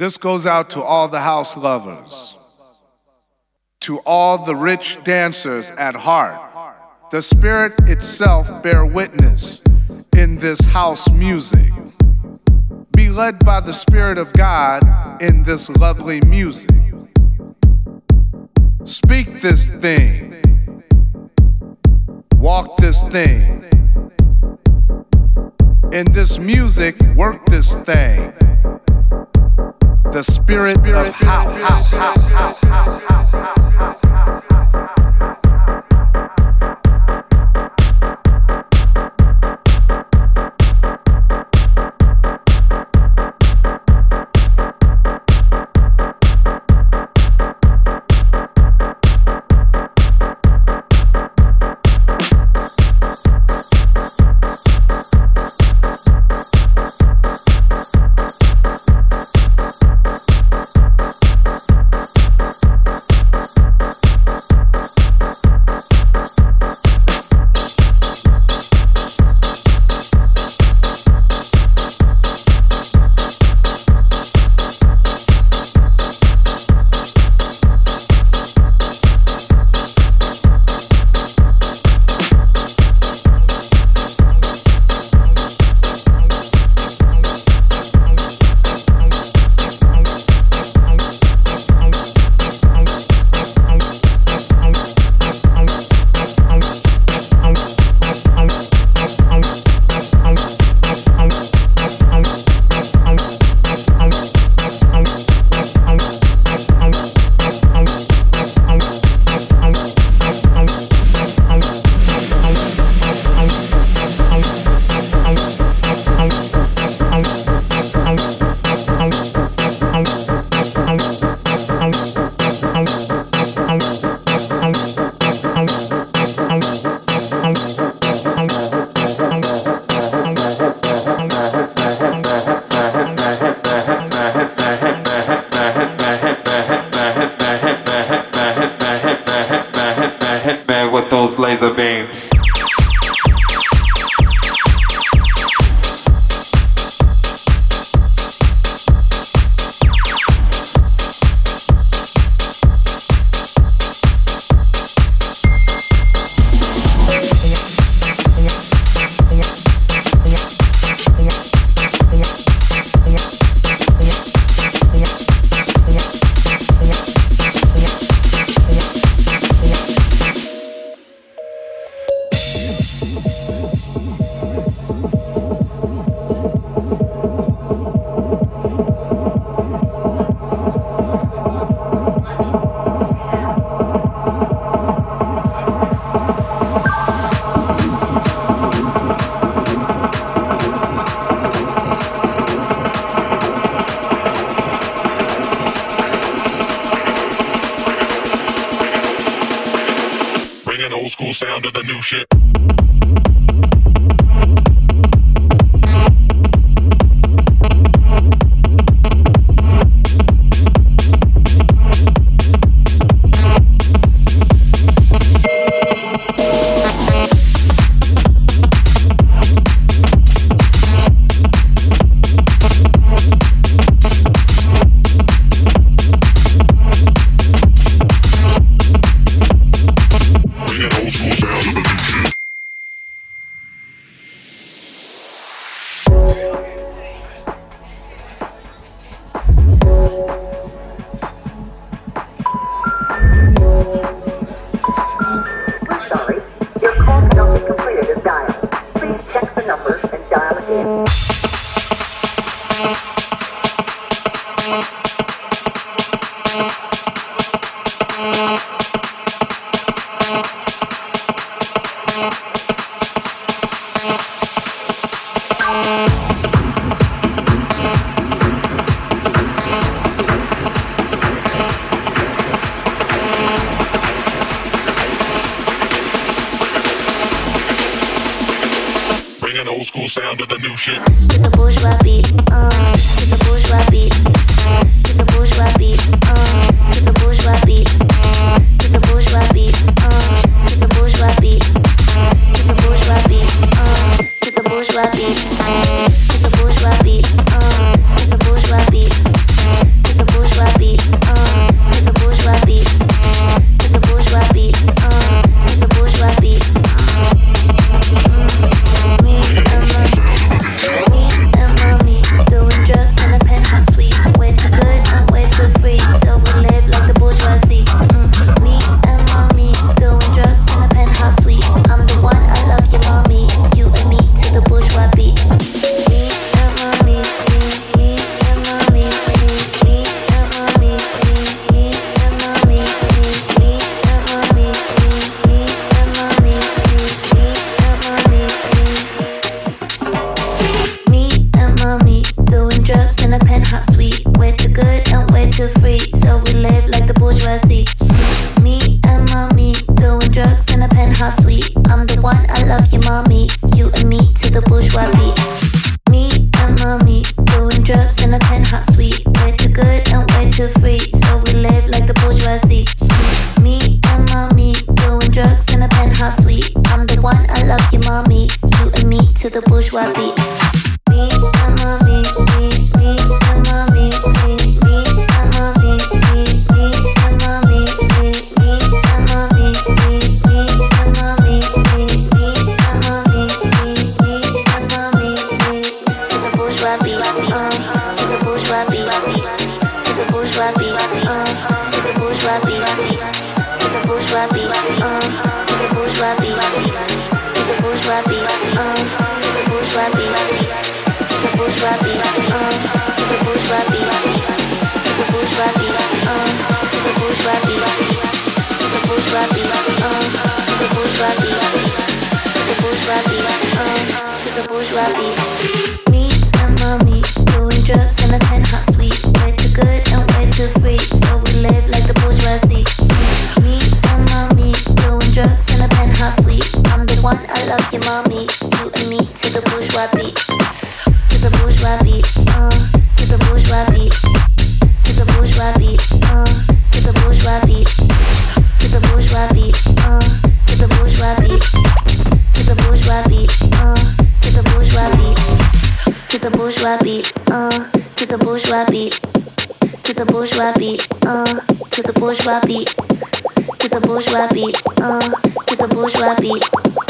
This goes out to all the house lovers, to all the rich dancers at heart. The Spirit itself bear witness in this house music. Be led by the Spirit of God in this lovely music. Speak this thing. Walk this thing. In this music, work this thing the spirit, of house. Bourgeois I love your mommy. You and me to the bourgeois beat. To the bourgeois beat. Uh, to the bourgeois beat. To the bourgeois beat. Uh, to the bourgeois beat. To the bourgeois beat. Uh, to the bourgeois beat. To the bourgeois beat. Uh, to the bourgeois beat. To the bourgeois beat. Uh, to the bourgeois beat. To the bourgeois beat. Uh, to the bourgeois beat.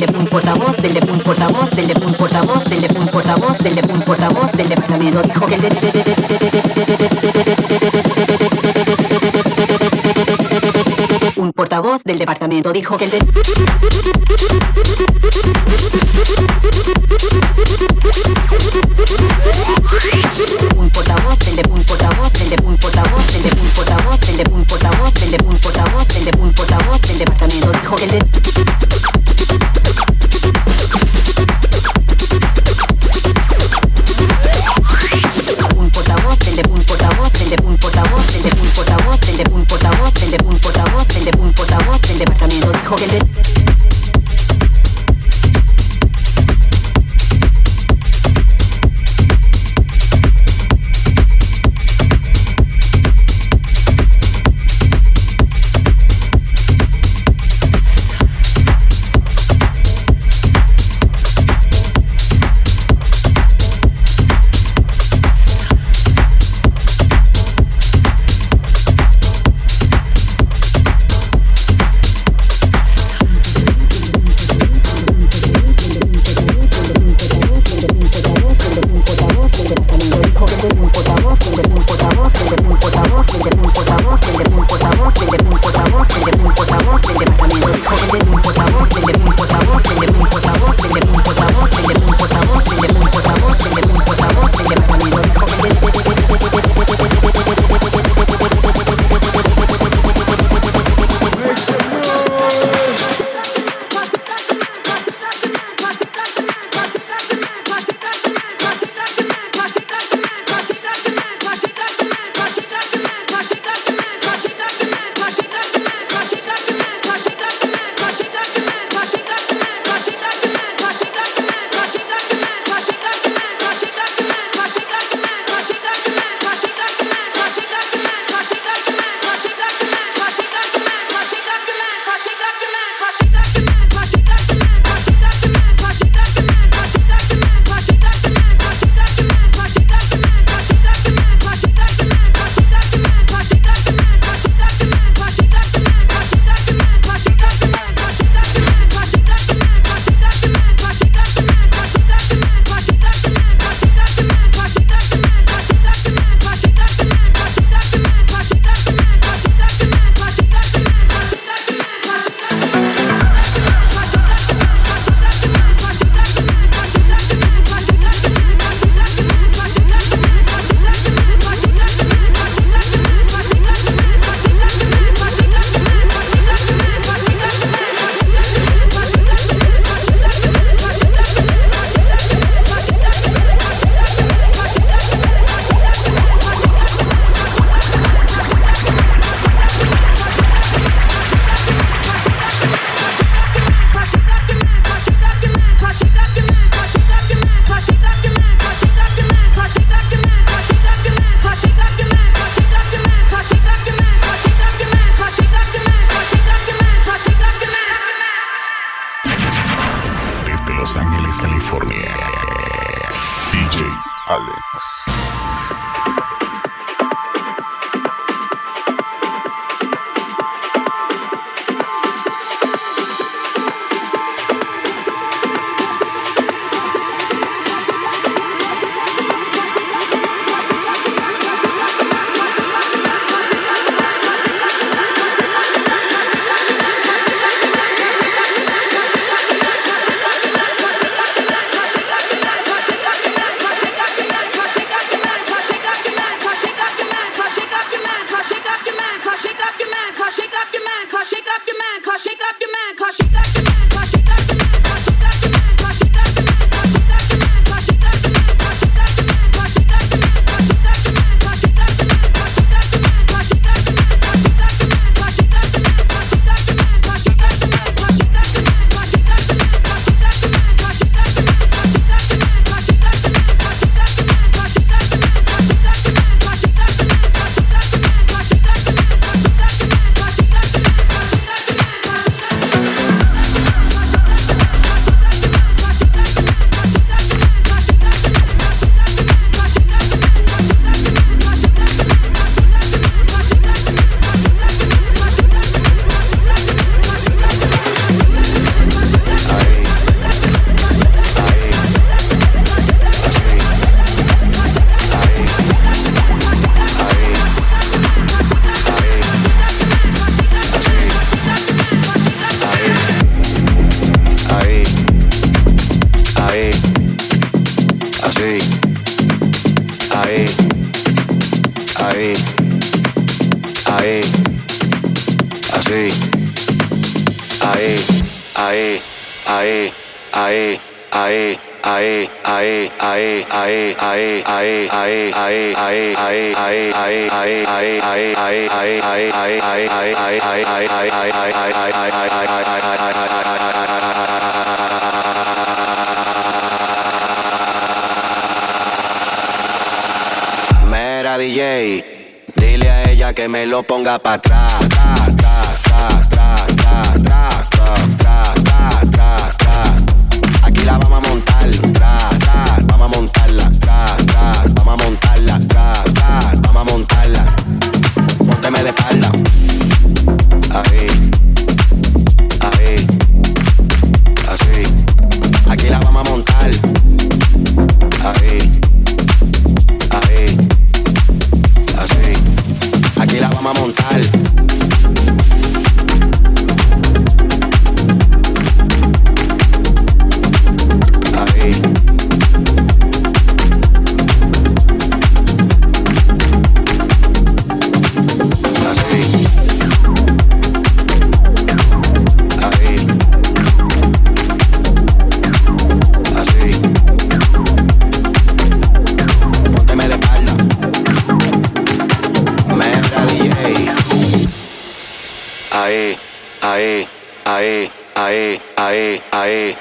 del de un portavoz, del de un portavoz, del de un portavoz, del de un portavoz, del de un portavoz del departamento dijo que el un portavoz del departamento dijo que el un portavoz del de un portavoz del de un portavoz del de un portavoz del de un portavoz del de un portavoz del de un portavoz del departamento dijo que el un de un portavoz del de un portavoz del departamento dijo que el California. DJ Alex. Mera DJ, dile a ella que me lo ponga para atrás. Aquí la vamos a montar, vamos a montarla, vamos a montarla, vamos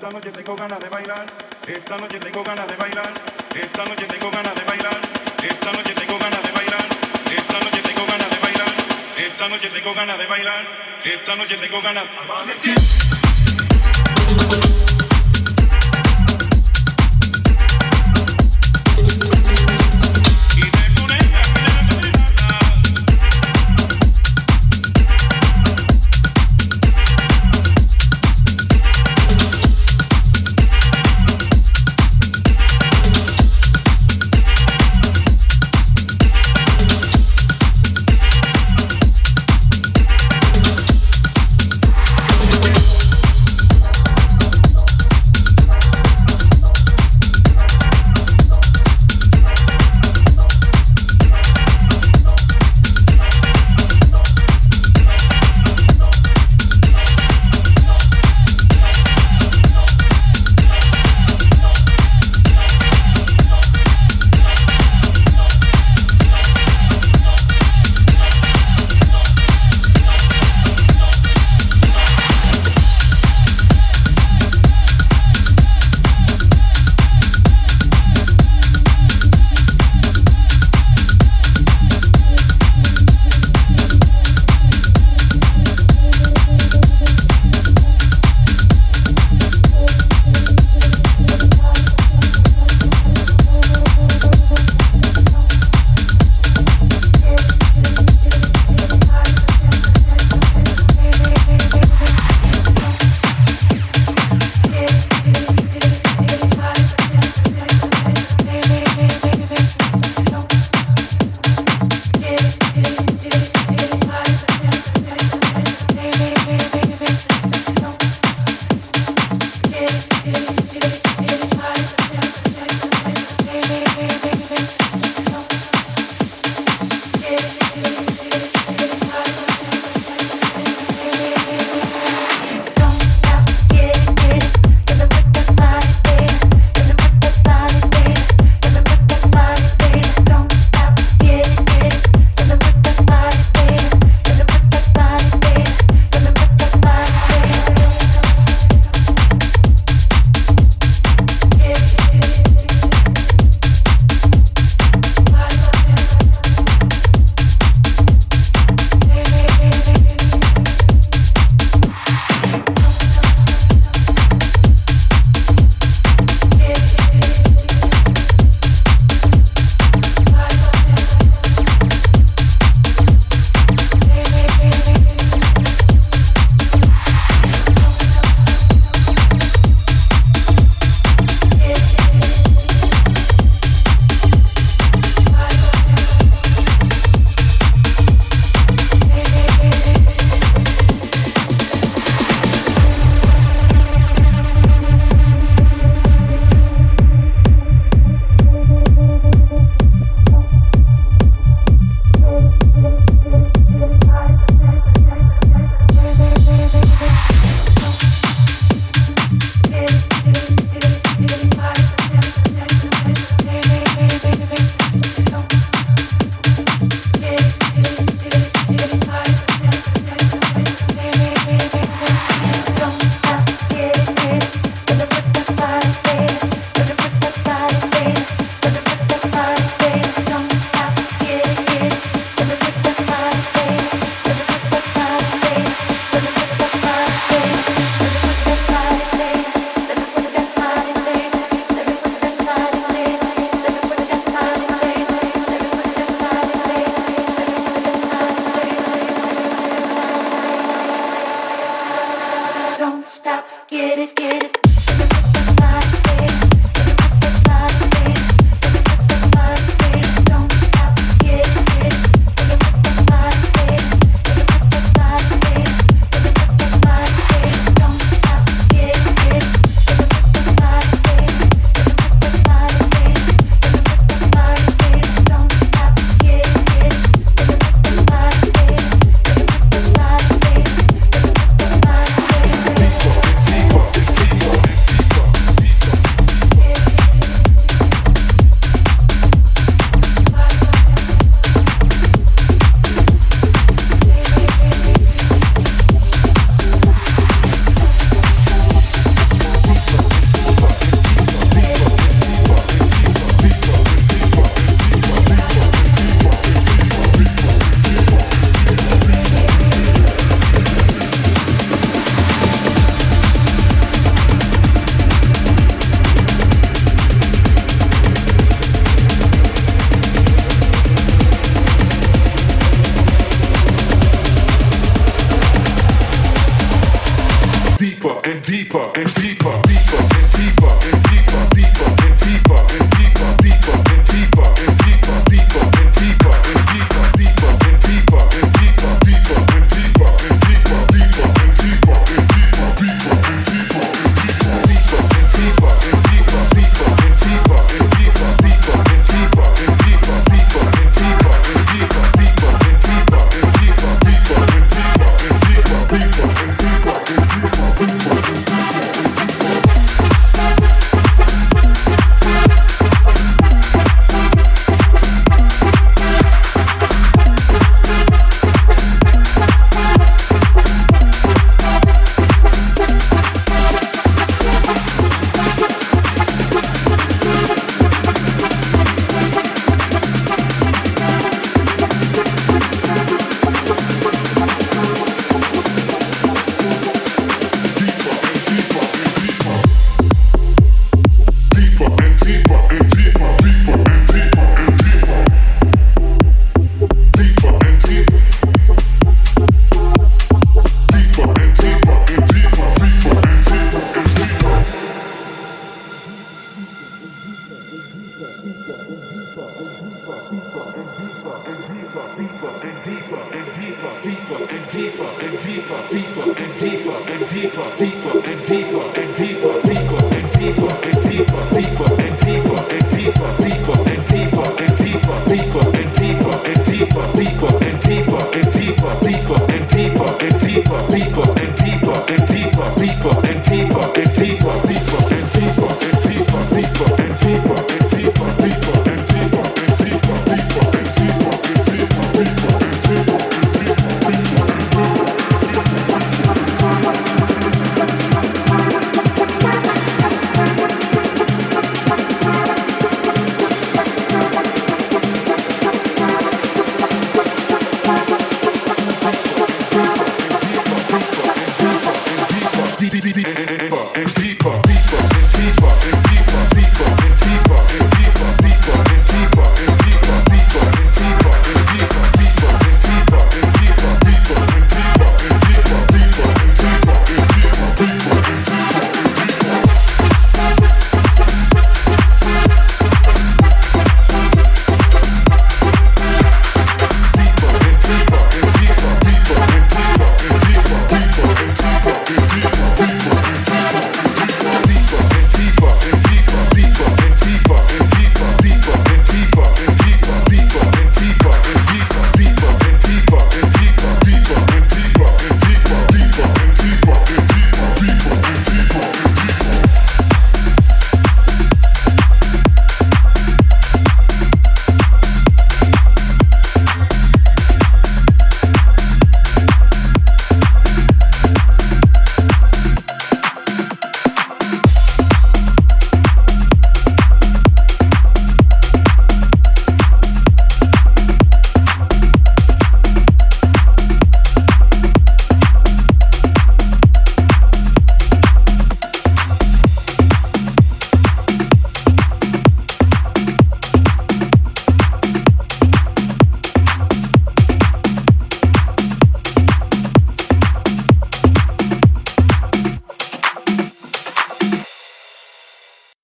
Esta noche tengo ganas de bailar. Esta noche tengo ganas de bailar. Esta noche tengo ganas de bailar. Esta noche tengo ganas de bailar. Esta noche tengo ganas de bailar. Esta noche tengo ganas de bailar. Esta noche tengo ganas.